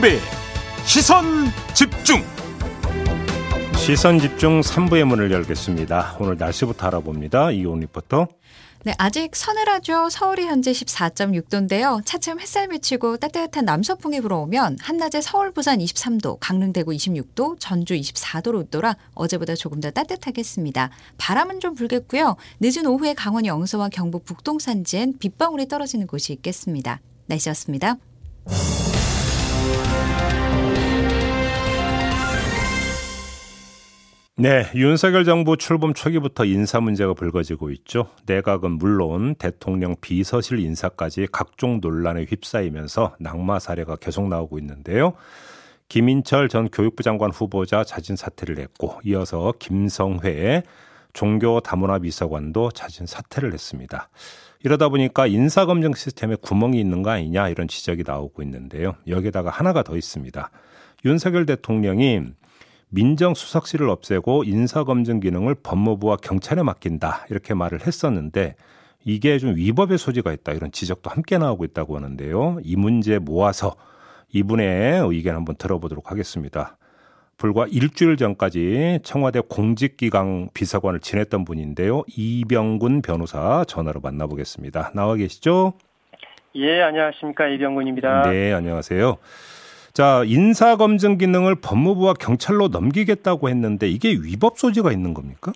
김종배 시선 집중 시선 집중 3부의 문을 열겠습니다. 오늘 날씨부터 알아봅니다. 이온 리포터. 네, 아직 서늘하죠. 서울이 현재 14.6도인데요. 차츰 햇살 비치고 따뜻한 남서풍이 불어오면 한낮에 서울, 부산 23도, 강릉, 대구 26도, 전주 24도로 웃돌아 어제보다 조금 더 따뜻하겠습니다. 바람은 좀 불겠고요. 늦은 오후에 강원 영서와 경북 북동 산지엔 빗방울이 떨어지는 곳이 있겠습니다. 날씨였습니다. 네, 윤석열 정부 출범 초기부터 인사 문제가 불거지고 있죠. 내각은 물론 대통령 비서실 인사까지 각종 논란에 휩싸이면서 낙마 사례가 계속 나오고 있는데요. 김인철 전 교육부 장관 후보자 자진 사퇴를 했고 이어서 김성회 종교 다문화 비서관도 자진 사퇴를 했습니다. 이러다 보니까 인사검증 시스템에 구멍이 있는 거 아니냐 이런 지적이 나오고 있는데요. 여기다가 하나가 더 있습니다. 윤석열 대통령이 민정수석실을 없애고 인사검증 기능을 법무부와 경찰에 맡긴다 이렇게 말을 했었는데 이게 좀 위법의 소지가 있다 이런 지적도 함께 나오고 있다고 하는데요. 이 문제 모아서 이분의 의견 한번 들어보도록 하겠습니다. 불과 일주일 전까지 청와대 공직기강 비서관을 지냈던 분인데요. 이병군 변호사 전화로 만나보겠습니다. 나와 계시죠? 예, 안녕하십니까. 이병군입니다. 네, 안녕하세요. 자, 인사검증 기능을 법무부와 경찰로 넘기겠다고 했는데 이게 위법 소지가 있는 겁니까?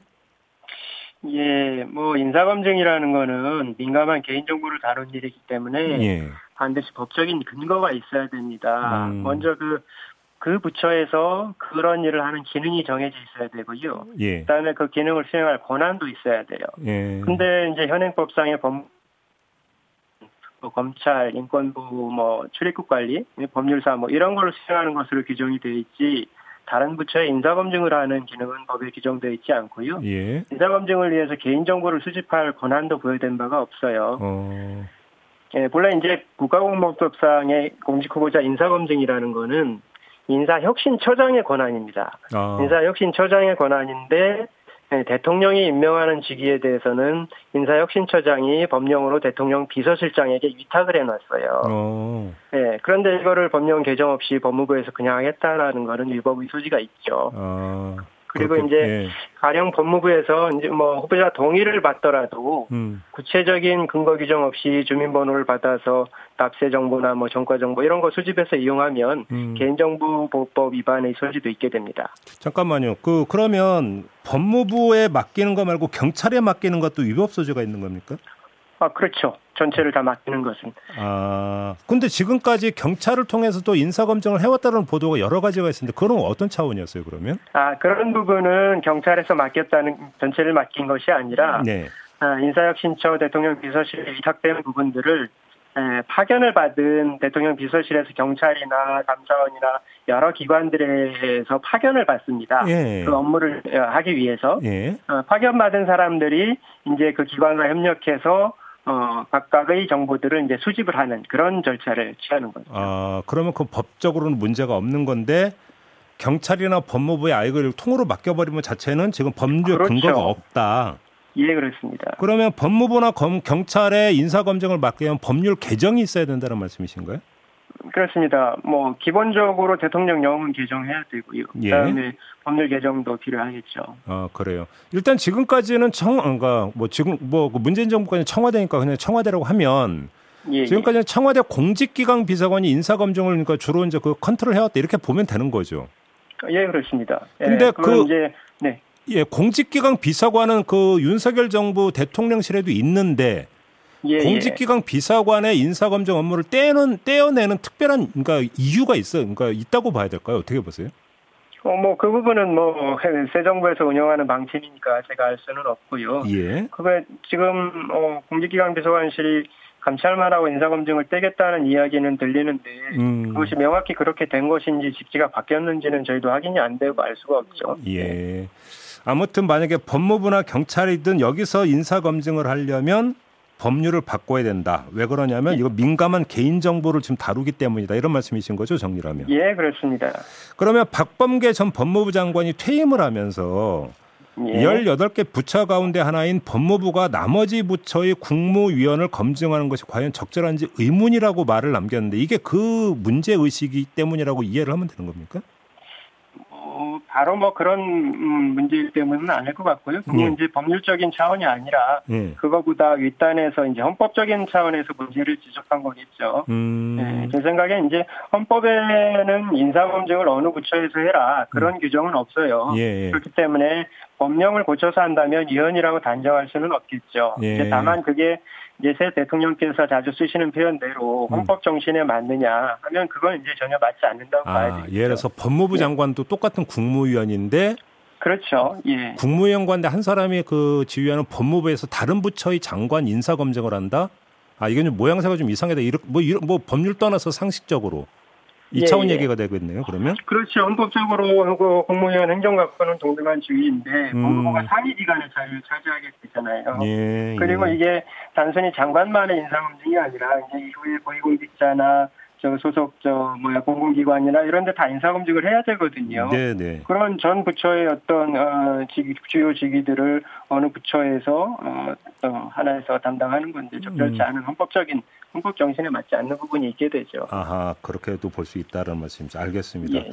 예, 뭐 인사검증이라는 거는 민감한 개인정보를 다룬 일이기 때문에 예. 반드시 법적인 근거가 있어야 됩니다. 음. 먼저 그, 그 부처에서 그런 일을 하는 기능이 정해져 있어야 되고요. 예. 그다음에 그 기능을 수행할 권한도 있어야 돼요. 예. 근데 이제 현행법상의 법뭐 검찰, 인권부, 뭐 출입국 관리, 법률사 뭐 이런 걸로 수행하는 것으로 규정이 되어 있지 다른 부처의 인사검증을 하는 기능은 법에 규정되어 있지 않고요. 예. 인사검증을 위해서 개인정보를 수집할 권한도 부여된 바가 없어요. 어. 예, 본래 이제 국가공무법상의 공직후보자 인사검증이라는 거는 인사혁신처장의 권한입니다. 아. 인사혁신처장의 권한인데 네, 대통령이 임명하는 직위에 대해서는 인사혁신처장이 법령으로 대통령 비서실장에게 위탁을 해놨어요. 어. 네, 그런데 이거를 법령 개정 없이 법무부에서 그냥 하겠다라는 거는 위법의 소지가 있죠. 어. 그리고 그렇게, 이제 예. 가령 법무부에서 이제 뭐 후보자 동의를 받더라도 음. 구체적인 근거 규정 없이 주민번호를 받아서 납세 정보나 뭐 정가 정보 이런 거 수집해서 이용하면 음. 개인정보보호법 위반의 소지도 있게 됩니다. 잠깐만요. 그 그러면 법무부에 맡기는 거 말고 경찰에 맡기는 것도 위법 소지가 있는 겁니까? 아, 그렇죠. 전체를 다 맡기는 것은. 아, 근데 지금까지 경찰을 통해서도 인사검증을 해왔다는 보도가 여러 가지가 있었는데, 그런 어떤 차원이었어요, 그러면? 아, 그런 부분은 경찰에서 맡겼다는, 전체를 맡긴 것이 아니라, 네. 아, 인사혁신처 대통령 비서실에 위탁된 부분들을 에, 파견을 받은 대통령 비서실에서 경찰이나 감사원이나 여러 기관들에서 파견을 받습니다. 예. 그 업무를 어, 하기 위해서 예. 어, 파견받은 사람들이 이제 그 기관과 협력해서 어, 각각의 정보들을 이제 수집을 하는 그런 절차를 취하는 거죠. 아, 그러면 그 법적으로는 문제가 없는 건데 경찰이나 법무부의 아이를 통으로 맡겨버리면 자체는 지금 법률 그렇죠. 근거가 없다. 예, 그렇습니다. 그러면 법무부나 검, 경찰의 인사검증을 맡게 하면 법률 개정이 있어야 된다는 말씀이신가요? 그렇습니다. 뭐 기본적으로 대통령령은 개정해야 되고요. 예. 그다음에 법률 개정도 필요하겠죠. 아 그래요. 일단 지금까지는 청, 그러니까 뭐 지금 뭐그 문재인 정부까지 청와대니까 그냥 청와대라고 하면 예, 예. 지금까지는 예. 청와대 공직기강 비서관이 인사 검증을 그러니까 주로 이제 그 컨트롤 해왔다 이렇게 보면 되는 거죠. 예, 그렇습니다. 예, 근데 그 이제 네. 예, 공직기강 비서관은 그 윤석열 정부 대통령실에도 있는데 예, 예. 공직기강 비서관의 인사검증 업무를 떼는 떼어내는 특별한 그러니까 이유가 있어, 그러니까 있다고 봐야 될까요? 어떻게 보세요? 어, 뭐, 그 부분은 뭐, 새 정부에서 운영하는 방침이니까 제가 알 수는 없고요. 예. 그게 지금, 어, 공직기강 비서관실이 감찰 만하고 인사검증을 떼겠다는 이야기는 들리는데, 음. 그것이 명확히 그렇게 된 것인지 직지가 바뀌었는지는 저희도 확인이 안 되고 알 수가 없죠. 예. 아무튼 만약에 법무부나 경찰이든 여기서 인사검증을 하려면 법률을 바꿔야 된다. 왜 그러냐면 이거 민감한 개인 정보를 지금 다루기 때문이다. 이런 말씀이신 거죠, 정리라면? 예, 그렇습니다. 그러면 박범계 전 법무부 장관이 퇴임을 하면서 예. 18개 부처 가운데 하나인 법무부가 나머지 부처의 국무위원을 검증하는 것이 과연 적절한지 의문이라고 말을 남겼는데 이게 그 문제 의식이 때문이라고 이해를 하면 되는 겁니까? 어, 바로 뭐 그런 음, 문제일 때문은 아닐 것 같고요. 그건 예. 이제 법률적인 차원이 아니라 예. 그거보다 윗단에서 이제 헌법적인 차원에서 문제를 지적한 거겠죠. 음. 예, 제 생각에 이제 헌법에는 인사검증을 어느 부처에서 해라 그런 음. 규정은 없어요. 예, 예. 그렇기 때문에 법령을 고쳐서 한다면 위헌이라고 단정할 수는 없겠죠. 예. 다만 그게 이제 새 대통령께서 자주 쓰시는 표현대로 음. 헌법 정신에 맞느냐 하면 그건 이제 전혀 맞지 않는다고 아, 봐야 되죠. 예를 들어서 법무부 네. 장관도 네. 똑같은 국무위원인데 그렇죠. 예. 국무위원관데 한 사람이 그 지휘하는 법무부에서 다른 부처의 장관 인사 검증을 한다. 아 이건 좀 모양새가 좀 이상하다. 이렇게 뭐 이런 뭐 법률 떠나서 상식적으로 2차원 예, 예. 얘기가 되겠네요, 그러면? 그렇죠. 헌법적으로 그 공무원 행정각과는 동등한 지위인데, 음. 법무부가 상위 기관의 자리를 차지하게 되잖아요. 예, 그리고 예. 이게 단순히 장관만의 인사검증이 아니라, 이제 이후에 고위공직자나 저 소속 저 뭐야 공공기관이나 이런 데 다 인사검증을 해야 되거든요. 네네. 네. 그런 전 부처의 어떤 어, 직, 주요 직위들을 어느 부처에서 어, 어, 하나에서 담당하는 건데 적절치 음. 않은 헌법적인 헌법 정신에 맞지 않는 부분이 있게 되죠. 아하 그렇게도 볼 수 있다는 말씀이죠. 알겠습니다. 예, 예.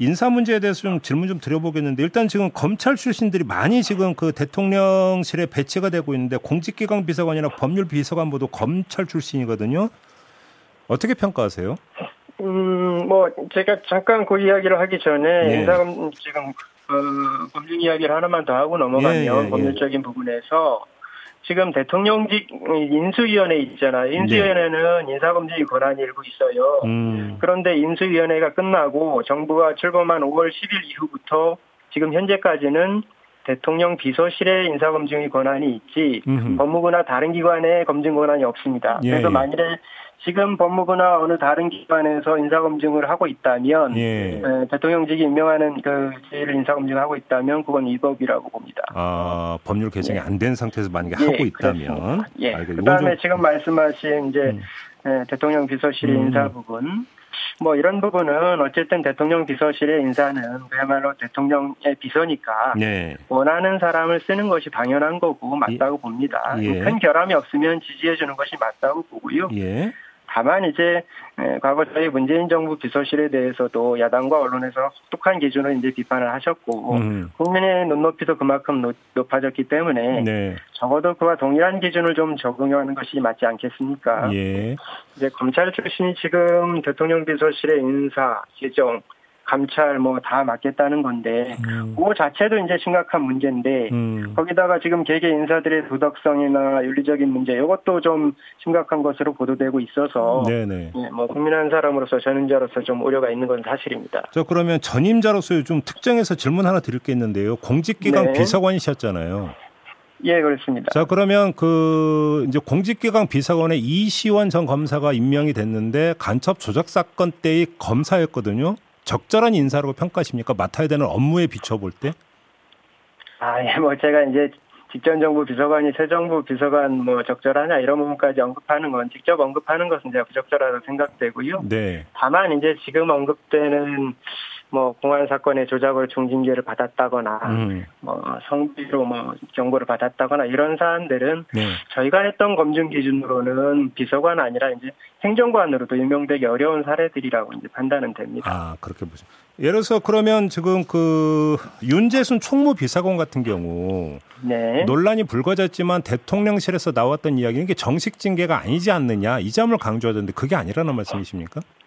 인사 문제에 대해서 좀 질문 좀 드려보겠는데 일단 지금 검찰 출신들이 많이 지금 그 대통령실에 배치가 되고 있는데 공직기강 비서관이나 법률 비서관 모두 검찰 출신이거든요. 어떻게 평가하세요? 음, 뭐 제가 잠깐 그 이야기를 하기 전에 네. 인사검 지금 어, 법률 이야기를 하나만 더 하고 넘어가면 예, 예, 예. 법률적인 부분에서 지금 대통령직 인수위원회 있잖아요. 인수위원회는 네. 인사검증 권한이 일부 있어요. 음. 그런데 인수위원회가 끝나고 정부가 출범한 5월 10일 이후부터 지금 현재까지는 대통령 비서실의 인사검증의 권한이 있지 음흠. 법무부나 다른 기관의 검증 권한이 없습니다. 예, 그래서 예. 만일에 지금 법무부나 어느 다른 기관에서 인사검증을 하고 있다면 예. 대통령직이 임명하는 그 지위를 인사검증하고 있다면 그건 위법이라고 봅니다. 아 법률 개정이 예. 안된 상태에서 만약에 예, 하고 있다면 예. 그다음에 좀... 지금 말씀하신 이제 음. 대통령 비서실의 음. 인사 부분 뭐 이런 부분은 어쨌든 대통령 비서실의 인사는 그야말로 대통령의 비서니까 네. 원하는 사람을 쓰는 것이 당연한 거고 맞다고 예. 봅니다. 예. 큰 결함이 없으면 지지해 주는 것이 맞다고 보고요. 예. 다만 이제 과거 저희 문재인 정부 비서실에 대해서도 야당과 언론에서 혹독한 기준으로 이제 비판을 하셨고 음. 국민의 눈높이도 그만큼 높아졌기 때문에 네. 적어도 그와 동일한 기준을 좀 적용하는 것이 맞지 않겠습니까? 예. 이제 검찰 출신이 지금 대통령 비서실의 인사 개정 감찰 뭐 다 맡겠다는 건데 음. 그 자체도 이제 심각한 문제인데 음. 거기다가 지금 개개 인사들의 도덕성이나 윤리적인 문제 이것도 좀 심각한 것으로 보도되고 있어서 네네. 예, 뭐 국민 한 사람으로서 전임자로서 좀 우려가 있는 건 사실입니다. 저 그러면 전임자로서 좀 특정해서 질문 하나 드릴 게 있는데요. 공직기강 네. 비서관이셨잖아요. 예, 그렇습니다. 자, 그러면 그 이제 공직기강 비서관에 이시원 전 검사가 임명이 됐는데 간첩 조작 사건 때의 검사였거든요. 적절한 인사라고 평가하십니까? 맡아야 되는 업무에 비춰볼 때? 아, 예, 뭐 제가 이제 직전 정부 비서관이 새 정부 비서관 뭐 적절하냐 이런 부분까지 언급하는 건 직접 언급하는 것은 제가 부적절하다고 생각되고요. 네. 다만 이제 지금 언급되는 뭐 공안 사건의 조작을 중징계를 받았다거나 음. 뭐 성비로 뭐 경고를 받았다거나 이런 사안들은 네. 저희가 했던 검증 기준으로는 비서관 아니라 이제 행정관으로도 임명되기 어려운 사례들이라고 이제 판단은 됩니다. 아 그렇게 보죠. 예를 들어서 그러면 지금 그 윤재순 총무 비서관 같은 경우 네. 논란이 불거졌지만 대통령실에서 나왔던 이야기는 게 정식 징계가 아니지 않느냐 이 점을 강조하던데 그게 아니라는 말씀이십니까? 어,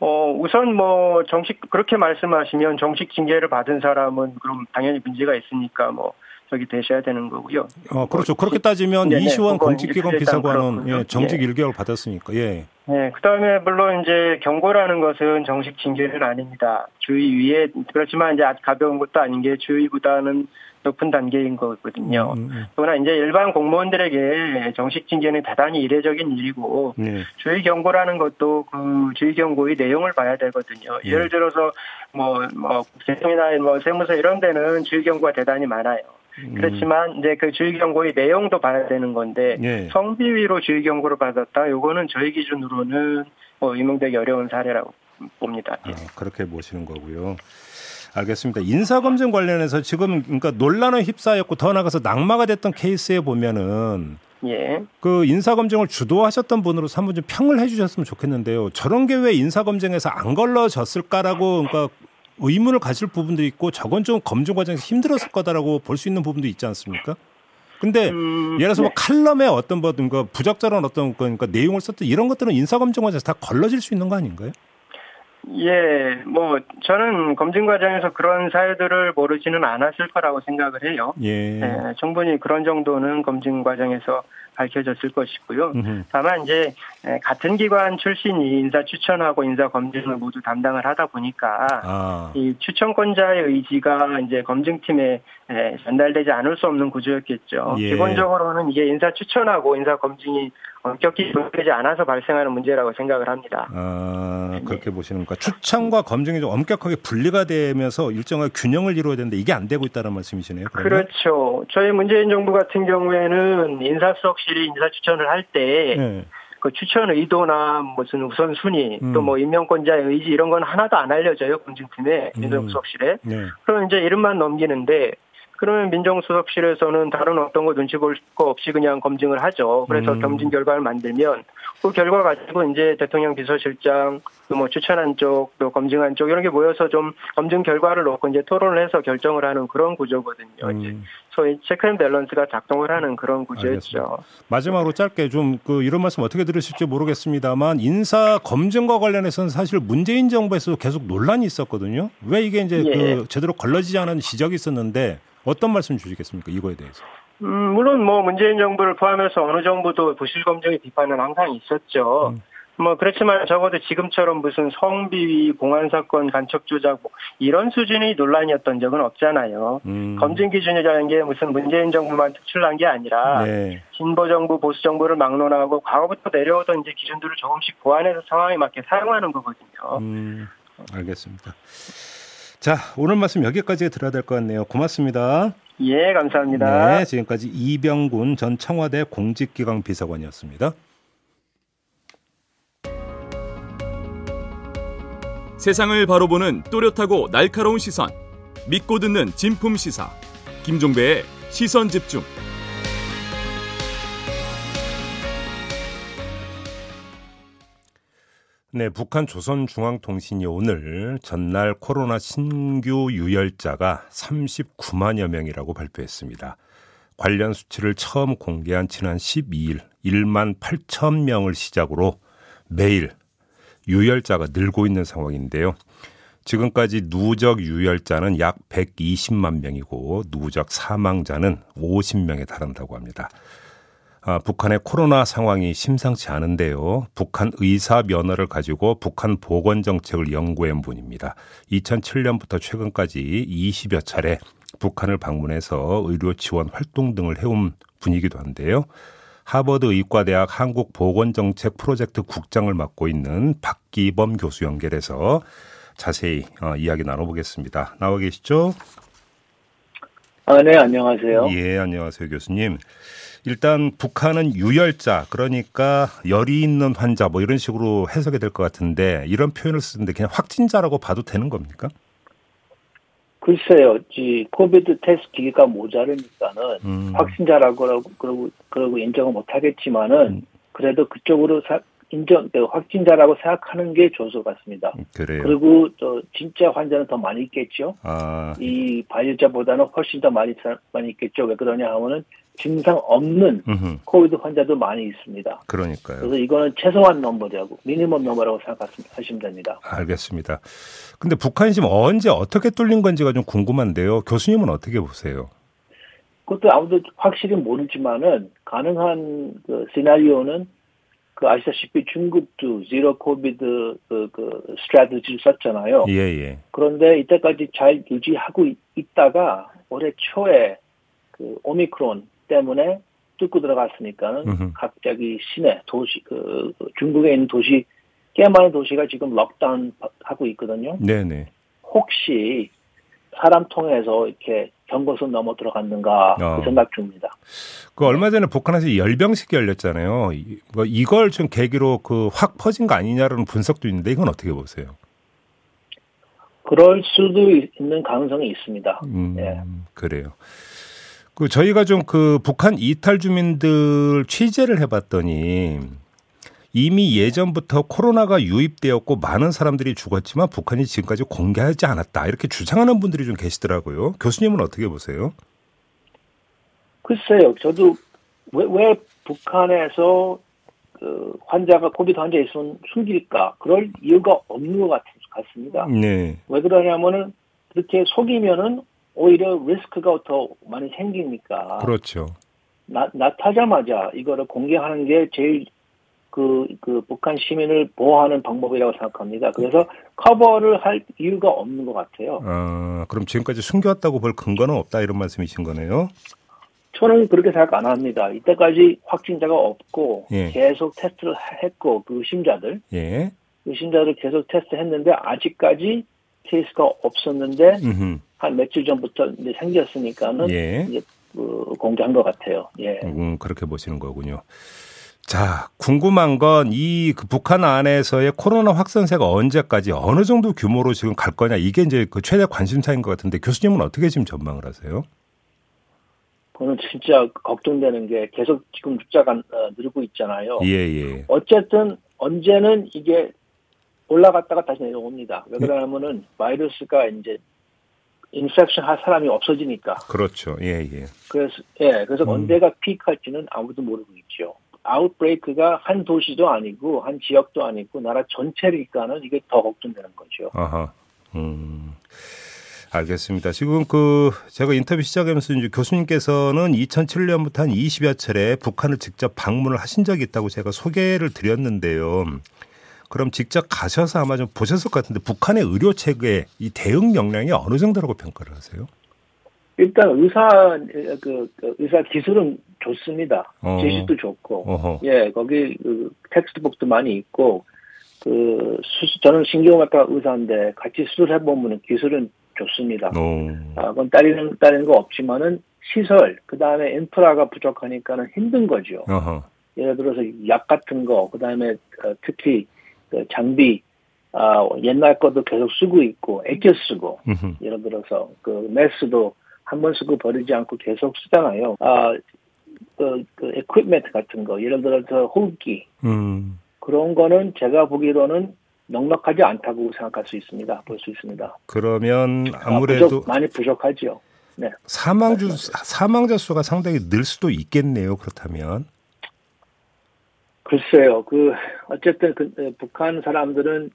우선 뭐 정식 그렇게 말씀하시면 정식 징계를 받은 사람은 그럼 당연히 문제가 있으니까 뭐 저기 되셔야 되는 거고요. 어, 그렇죠. 그렇게 따지면 네네, 이시원 공직기관 비서관은 예, 정직 예. 1개월 받았으니까. 예. 네, 그다음에 물론 이제 경고라는 것은 정식 징계는 아닙니다. 주의 위에 그렇지만 이제 가벼운 것도 아닌 게 주의보다는 높은 단계인 거거든요. 음, 음, 음. 그러나 이제 일반 공무원들에게 정식 징계는 대단히 이례적인 일이고 네. 주의 경고라는 것도 그 주의 경고의 내용을 봐야 되거든요. 네. 예를 들어서 뭐뭐 국세청이나 뭐 세무서 이런 데는 주의 경고가 대단히 많아요. 음. 그렇지만 이제 그 주의 경고의 내용도 봐야 되는 건데 네. 성비위로 주의 경고를 받았다. 요거는 저희 기준으로는 뭐 임명되기 어려운 사례라고 봅니다. 아, 그렇게 보시는 거고요. 알겠습니다. 인사검증 관련해서 지금 그러니까 논란을 휩싸였고 더 나가서 낙마가 됐던 케이스에 보면은 예. 그 인사검증을 주도하셨던 분으로 한번 좀 평을 해주셨으면 좋겠는데요. 저런 게 왜 인사검증에서 안 걸러졌을까라고 그러니까 의문을 가질 부분도 있고 저건 좀 검증 과정에서 힘들었을 거다라고 볼 수 있는 부분도 있지 않습니까? 근데 음, 예를 들어서 뭐 네. 뭐 칼럼에 어떤 뭐 그러니까 부적절한 어떤 그러니까 내용을 썼던 이런 것들은 인사검증 과정에서 다 걸러질 수 있는 거 아닌가요? 예, 뭐 저는 검증 과정에서 그런 사유들을 모르지는 않았을 거라고 생각을 해요. 예. 예 충분히 그런 정도는 검증 과정에서 밝혀졌을 것이고요. 음흠. 다만 이제 같은 기관 출신이 인사 추천하고 인사 검증을 모두 담당을 하다 보니까 아. 이 추천권자의 의지가 이제 검증팀에 전달되지 않을 수 없는 구조였겠죠. 예. 기본적으로는 이게 인사 추천하고 인사 검증이 엄격히 분리되지 않아서 발생하는 문제라고 생각을 합니다. 아, 그렇게 네. 보시는 거까 추천과 검증이 좀 엄격하게 분리가 되면서 일정한 균형을 이루어야 되는데 이게 안 되고 있다는 말씀이시네요. 그러면? 그렇죠. 저희 문재인 정부 같은 경우에는 인사수석실이 인사 추천을 할때 네. 그 추천 의도나 무슨 우선순위 음. 또뭐 임명권자의 의지 이런 건 하나도 안 알려져요 검증팀에 음. 민정수석실에 네. 그럼 이제 이름만 넘기는데 그러면 민정수석실에서는 다른 어떤 거 눈치 볼 거 없이 그냥 검증을 하죠. 그래서 음. 검증 결과를 만들면 그 결과 가지고 이제 대통령 비서실장 또뭐 추천한 쪽 또 검증한 쪽 이런 게 모여서 좀 검증 결과를 놓고 이제 토론을 해서 결정을 하는 그런 구조거든요. 음. 이제 소위 check and balance가 작동을 하는 그런 구조였죠. 마지막으로 짧게 좀 그 이런 말씀 어떻게 들으실지 모르겠습니다만 인사 검증과 관련해서는 사실 문재인 정부에서 계속 논란이 있었거든요. 왜 이게 이제 예. 그 제대로 걸러지지 않은 지적이 있었는데 어떤 말씀 주시겠습니까? 이거에 대해서. 음, 물론 뭐 문재인 정부를 포함해서 어느 정부도 부실 검증의 비판은 항상 있었죠. 음. 뭐 그렇지만 적어도 지금처럼 무슨 성비위, 공안 사건, 간첩 조작 뭐 이런 수준의 논란이었던 적은 없잖아요. 음. 검증 기준이라는 게 무슨 문재인 정부만 특출난 게 아니라 네. 진보 정부, 보수 정부를 막론하고 과거부터 내려오던 이제 기준들을 조금씩 보완해서 상황에 맞게 사용하는 거거든요. 음. 알겠습니다. 자, 오늘 말씀 여기까지 들어야 될 것 같네요. 고맙습니다. 예, 감사합니다. 네, 지금까지 이병군 전 청와대 공직기강 비서관이었습니다. 세상을 바로 보는 또렷하고 날카로운 시선. 믿고 듣는 진품 시사. 김종배의 시선 집중. 네, 북한 조선중앙통신이 오늘 전날 코로나 신규 유혈자가 39만여 명이라고 발표했습니다. 관련 수치를 처음 공개한 지난 12일 1만 8천 명을 시작으로 매일 유혈자가 늘고 있는 상황인데요. 지금까지 누적 유혈자는 약 120만 명이고 누적 사망자는 50명에 달한다고 합니다. 아, 북한의 코로나 상황이 심상치 않은데요. 북한 의사 면허를 가지고 북한 보건 정책을 연구한 분입니다. 2007년부터 최근까지 20여 차례 북한을 방문해서 의료 지원 활동 등을 해온 분이기도 한데요. 하버드 의과대학 한국 보건 정책 프로젝트 국장을 맡고 있는 박기범 교수 연결해서 자세히 어, 이야기 나눠보겠습니다. 나와 계시죠? 아, 네, 안녕하세요. 예, 안녕하세요, 교수님. 일단 북한은 유혈자 그러니까 열이 있는 환자 뭐 이런 식으로 해석이 될 것 같은데 이런 표현을 쓰는데 그냥 확진자라고 봐도 되는 겁니까? 글쎄요, 이 코비드 테스트 기계가 모자르니까는 음. 확진자라고 그러고 그러고 그러고 인정을 못 하겠지만은 음. 그래도 그쪽으로 사, 인정 그 확진자라고 생각하는 게 좋을 것 같습니다. 그래요. 그리고 또 진짜 환자는 더 많이 있겠죠. 아. 이 발열자보다는 훨씬 더 많이 많이 있겠죠. 왜 그러냐 하면은 증상 없는 음흠. 코비드 환자도 많이 있습니다. 그러니까요. 그래서 이거는 최소한 넘버라고 미니멈 넘버라고 생각하시면 됩니다. 알겠습니다. 근데 북한이 지금 언제 어떻게 뚫린 건지가 좀 궁금한데요. 교수님은 어떻게 보세요? 그것도 아무도 확실히 모르지만은 가능한 그 시나리오는 그 아시다시피 중국도 zero COVID 그, 그 strategy를 썼잖아요. 예, 예. 그런데 이때까지 잘 유지하고 있, 다가 올해 초에 그 오미크론 때문에 뚫고 들어갔으니까는 음흠. 갑자기 시내 도시 그 중국에 있는 도시 꽤 많은 도시가 지금 lockdown 하고 있거든요. 네네. 혹시 사람 통해서 이렇게 경고선 넘어 들어갔는가 그 어. 그 생각 중입니다. 그 얼마 전에 북한에서 열병식이 열렸잖아요. 뭐 이걸 좀 계기로 그 확 퍼진 거 아니냐라는 분석도 있는데 이건 어떻게 보세요? 그럴 수도 있는 가능성이 있습니다. 음, 예. 그래요. 그 저희가 좀 그 북한 이탈 주민들 취재를 해봤더니 이미 예전부터 코로나가 유입되었고 많은 사람들이 죽었지만 북한이 지금까지 공개하지 않았다 이렇게 주장하는 분들이 좀 계시더라고요. 교수님은 어떻게 보세요? 글쎄요, 저도 왜, 왜 북한에서 그 환자가 코비드 환자 있으면 숨길까? 그럴 이유가 없는 것 같, 같습니다. 네. 왜 그러냐면은 그렇게 속이면은 오히려 리스크가 더 많이 생기니까. 그렇죠. 나, 나타자마자 이거를 공개하는 게 제일 그, 그 북한 시민을 보호하는 방법이라고 생각합니다. 그래서 커버를 할 이유가 없는 것 같아요. 아, 그럼 지금까지 숨겨왔다고 볼 근거는 없다 이런 말씀이신 거네요? 저는 그렇게 생각 안 합니다. 이때까지 확진자가 없고 예. 계속 테스트를 했고 그 의심자들, 예. 의심자들 계속 테스트했는데 아직까지 케이스가 없었는데 음흠. 한 며칠 전부터 이제 생겼으니까는 예. 이제 그 공개한 것 같아요. 예. 음, 그렇게 보시는 거군요. 자, 궁금한 건이 그 북한 안에서의 코로나 확산세가 언제까지 어느 정도 규모로 지금 갈 거냐 이게 이제 그 최대 관심사인 것 같은데 교수님은 어떻게 지금 전망을 하세요? 그거는 진짜 걱정되는 게 계속 지금 숫자가 어, 늘고 있잖아요. 예, 예. 어쨌든 언제는 이게 올라갔다가 다시 내려옵니다. 왜 네. 그러냐면은 바이러스가 이제 인펙션 할 사람이 없어지니까. 그렇죠. 예, 예. 그래서 예, 그래서 음. 언제가 피크할지는 아무도 모르고 있죠. 아웃브레이크가 한 도시도 아니고 한 지역도 아니고 나라 전체니까는 이게 더 걱정되는 거죠. 아하. 음. 알겠습니다. 지금 그 제가 인터뷰 시작하면서 이제 교수님께서는 2007년부터 한 20여 차례 북한을 직접 방문을 하신 적이 있다고 제가 소개를 드렸는데요. 그럼 직접 가셔서 아마 좀 보셨을 것 같은데 북한의 의료 체계 이 대응 역량이 어느 정도라고 평가를 하세요? 일단 의사 그, 그 의사 기술은 좋습니다. 어. 지식도 좋고, 어허. 예 거기 그 텍스트북도 많이 있고 그 수술 저는 신경외과 의사인데 같이 수술해 보면 기술은 좋습니다. 오. 아, 그건 딸리는 딸리는 거 없지만은 시설 그 다음에 인프라가 부족하니까는 힘든 거죠. 어허. 예를 들어서 약 같은 거, 그 다음에 어, 특히 그 장비 아, 옛날 것도 계속 쓰고 있고 애껴 쓰고 음흠. 예를 들어서 그 메스도 한 번 쓰고 버리지 않고 계속 쓰잖아요. 아, 그, 그 equipment 같은 거 예를 들어서 호흡기 음. 그런 거는 제가 보기로는 넉넉하지 않다고 생각할 수 있습니다. 볼 수 있습니다. 그러면 아, 아무래도 아, 부족, 많이 부족하죠. 네. 사망주 사망자 수가 상당히 늘 수도 있겠네요. 그렇다면 글쎄요. 그 어쨌든 그 북한 사람들은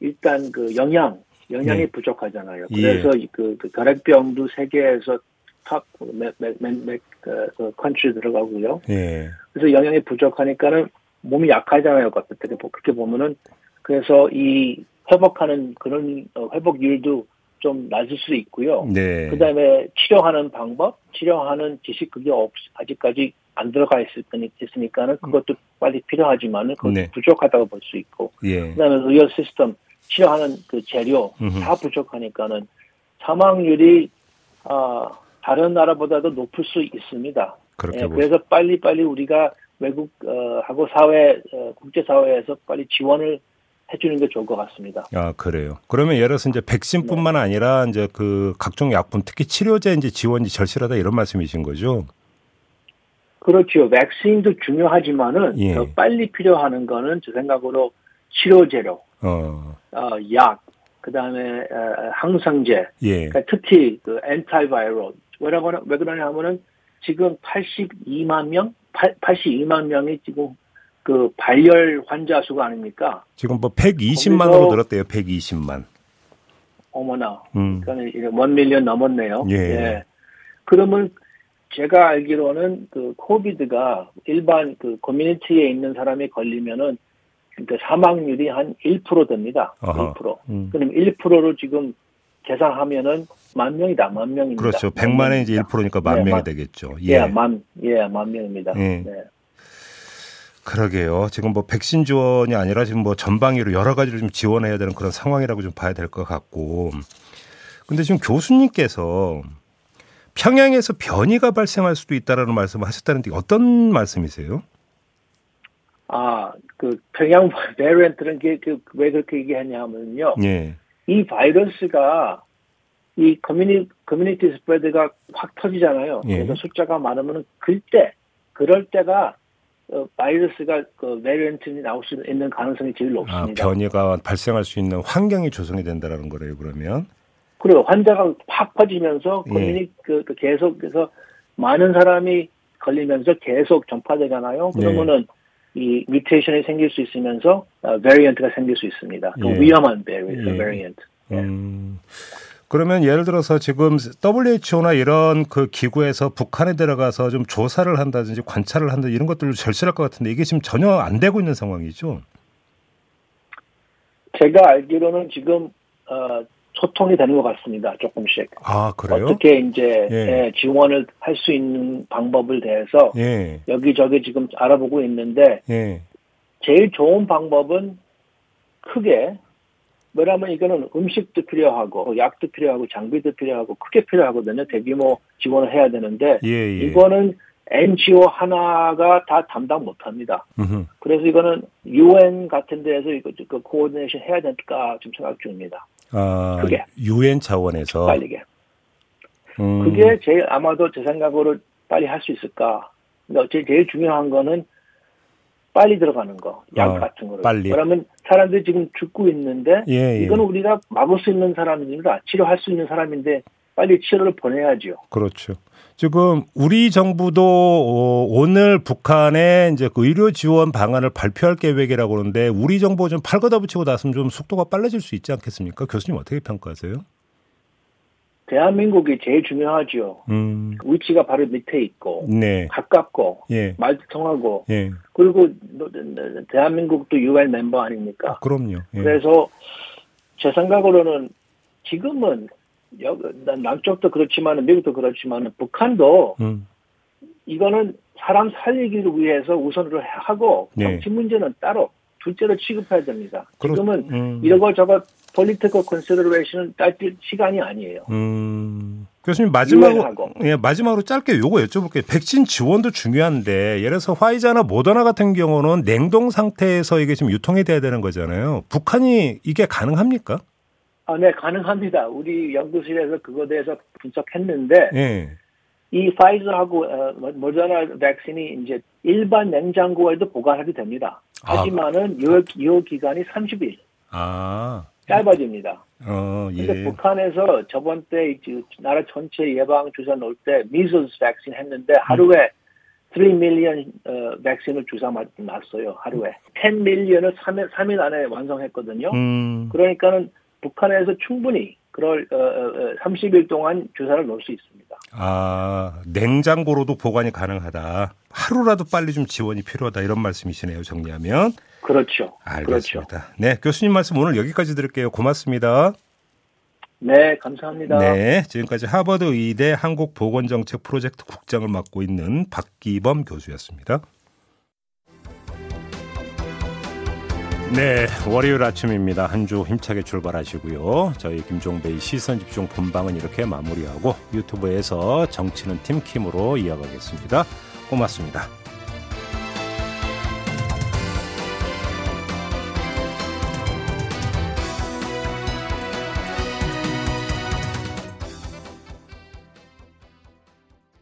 일단 그 영양 영양이 네. 부족하잖아요. 예. 그래서 예. 그, 그 결핵병도 세계에서 top 맥맥맥 그, 그 country 들어가고요. 예. 그래서 영양이 부족하니까는 몸이 약하잖아요. 어떻게 그렇게 보면은 그래서 이 회복하는 그런 어, 회복률도 좀 낮을 수 있고요. 네. 그다음에 치료하는 방법, 치료하는 지식 그게 없 아직까지 안 들어가 있을 있으니까는 그것도 빨리 필요하지만은 그것도 네. 부족하다고 볼 수 있고. 예. 그다음에 의료 시스템 치료하는 그 재료 음흠. 다 부족하니까는 사망률이 아 다른 나라보다도 높을 수 있습니다. 예, 그래서 빨리 빨리 우리가 외국하고 어, 사회 어, 국제 사회에서 빨리 지원을 해주는 게 좋을 것 같습니다. 아 그래요. 그러면 예를 들어서 이제 백신뿐만 네. 아니라 이제 그 각종 약품, 특히 치료제 이제 지원이 절실하다 이런 말씀이신 거죠? 그렇죠. 백신도 중요하지만은 예. 더 빨리 필요하는 거는 제 생각으로 치료제로, 어, 어 약, 그 다음에 어, 항생제, 예. 그러니까 특히 그 antiviral. 왜냐면 왜 그러냐면은 지금 82만 명, 82만 명이 지금 그 발열 환자 수가 아닙니까? 지금 뭐 120만으로 늘었대요. 120만. 어머나. 음. 그러니까 원 밀리언 넘었네요. 예. 예. 그러면 제가 알기로는 그 코비드가 일반 그 커뮤니티에 있는 사람이 걸리면은 그 사망률이 한 1% 됩니다. 아하. 1%. 음. 그럼 1%로 지금 계산하면은 만 명이다. 만 명입니다. 그렇죠. 100만에 이제 1%니까 만 네, 명이 만, 되겠죠. 예. 예, 만, 예, 만 명입니다. 예. 네. 그러게요. 지금 뭐 백신 지원이 아니라 지금 뭐 전방위로 여러 가지를 좀 지원해야 되는 그런 상황이라고 좀 봐야 될 것 같고. 근데 지금 교수님께서 평양에서 변이가 발생할 수도 있다라는 말씀을 하셨다는데 어떤 말씀이세요? 아, 그 평양 variant는 그, 왜 그렇게 얘기하냐면요. 예. 이 바이러스가 이 commu-, community spread가 확 터지잖아요. 예. 그래서 숫자가 많으면 그때, 그럴 때가 어, 바이러스가 그 variant니 나올 수 있는 가능성이 제일 높습니다. 아, 변이가 발생할 수 있는 환경이 조성이 된다라는 거래요, 그러면? 그리고 환자가 확 퍼지면서 예. commu- 그, 그 계속해서 많은 사람이 걸리면서 계속 전파되잖아요. 예. 그러면은 예. 이 mutation이 생길 수 있으면서 어, variant가 생길 수 있습니다. 그 예. 위험한 variant. 예. 음. 그러면 예를 들어서 지금 WHO나 이런 그 기구에서 북한에 들어가서 좀 조사를 한다든지 관찰을 한다 이런 것들을 절실할 것 같은데 이게 지금 전혀 안 되고 있는 상황이죠. 제가 알기로는 지금 어, 소통이 되는 것 같습니다. 조금씩. 아 그래요? 어떻게 이제 예. 예, 지원을 할 수 있는 방법을 대해서 예. 여기저기 지금 알아보고 있는데 예. 제일 좋은 방법은 크게 왜냐하면 이거는 음식도 필요하고 약도 필요하고 장비도 필요하고 크게 필요하거든요. 대규모 지원을 해야 되는데 예, 예. 이거는 NGO 하나가 다 담당 못합니다. 그래서 이거는 UN 같은 데에서 이거 그 코디네이션 해야 될까 좀 생각 중입니다. 아, 그게 UN 차원에서 빨리게. 음. 그게 제일 아마도 제 생각으로 빨리 할 수 있을까. 근데 제일 중요한 거는 빨리 들어가는 거, 약 어, 같은 거를. 빨리. 그러면 사람들이 지금 죽고 있는데 예, 예. 이거는 우리가 막을 수 있는 사람입니다. 치료할 수 있는 사람인데 빨리 치료를 보내야죠. 그렇죠. 지금 우리 정부도 어, 오늘 북한에 이제 그 의료 지원 방안을 발표할 계획이라고 그러는데 우리 정부 좀 팔거다 붙이고 나서면 좀 속도가 빨라질 수 있지 않겠습니까? 교수님 어떻게 평가하세요? 대한민국이 제일 중요하죠. 음. 위치가 바로 밑에 있고 네. 가깝고 예. 말도 통하고 예. 그리고 대한민국도 UN 멤버 아닙니까? 아, 그럼요. 예. 그래서 제 생각으로는 지금은 남쪽도 그렇지만 미국도 그렇지만 북한도 음. 이거는 사람 살리기를 위해서 우선으로 하고 네. 정치 문제는 따로 둘째로 취급해야 됩니다. 그렇, 지금은 음. 이러고 저거 political consideration은 딸 시간이 아니에요. 음. 교수님 마지막으로 예, 마지막으로 짧게 요거 여쭤볼게요. 백신 지원도 중요한데 예를 들어서 화이자나 모더나 같은 경우는 냉동 상태에서 이게 지금 유통이 돼야 되는 거잖아요. 북한이 이게 가능합니까? 아, 네, 가능합니다. 우리 연구실에서 그거에 대해서 분석했는데 예. 이 파이저하고 어, 모더나 백신이 이제 일반 냉장고에도 보관하게 됩니다. 아. 하지만은 아. 요, 요 기간이 30일. 아. 짧아집니다. 어, 예. 근데 북한에서 저번 때 나라 전체 예방 주사 놓을 때 미즐스 백신 했는데 하루에 3 밀리언 어, 백신을 주사 맞았어요. 하루에. 10 밀리언을 3일, 3일 안에 완성했거든요. 음. 그러니까는 북한에서 충분히 그럴 어, 어, 30일 어, 동안 주사를 놓을 수 있습니다. 아 냉장고로도 보관이 가능하다. 하루라도 빨리 좀 지원이 필요하다 이런 말씀이시네요. 정리하면. 그렇죠. 알겠습니다. 그렇죠. 네, 교수님 말씀 오늘 여기까지 드릴게요. 고맙습니다. 네, 감사합니다. 네, 지금까지 하버드 의대 한국 보건정책 프로젝트 국장을 맡고 있는 박기범 교수였습니다. 네, 월요일 아침입니다. 한 주 힘차게 출발하시고요. 저희 김종배의 시선 집중 본방은 이렇게 마무리하고 유튜브에서 정치는 팀킴으로 이어가겠습니다. 고맙습니다.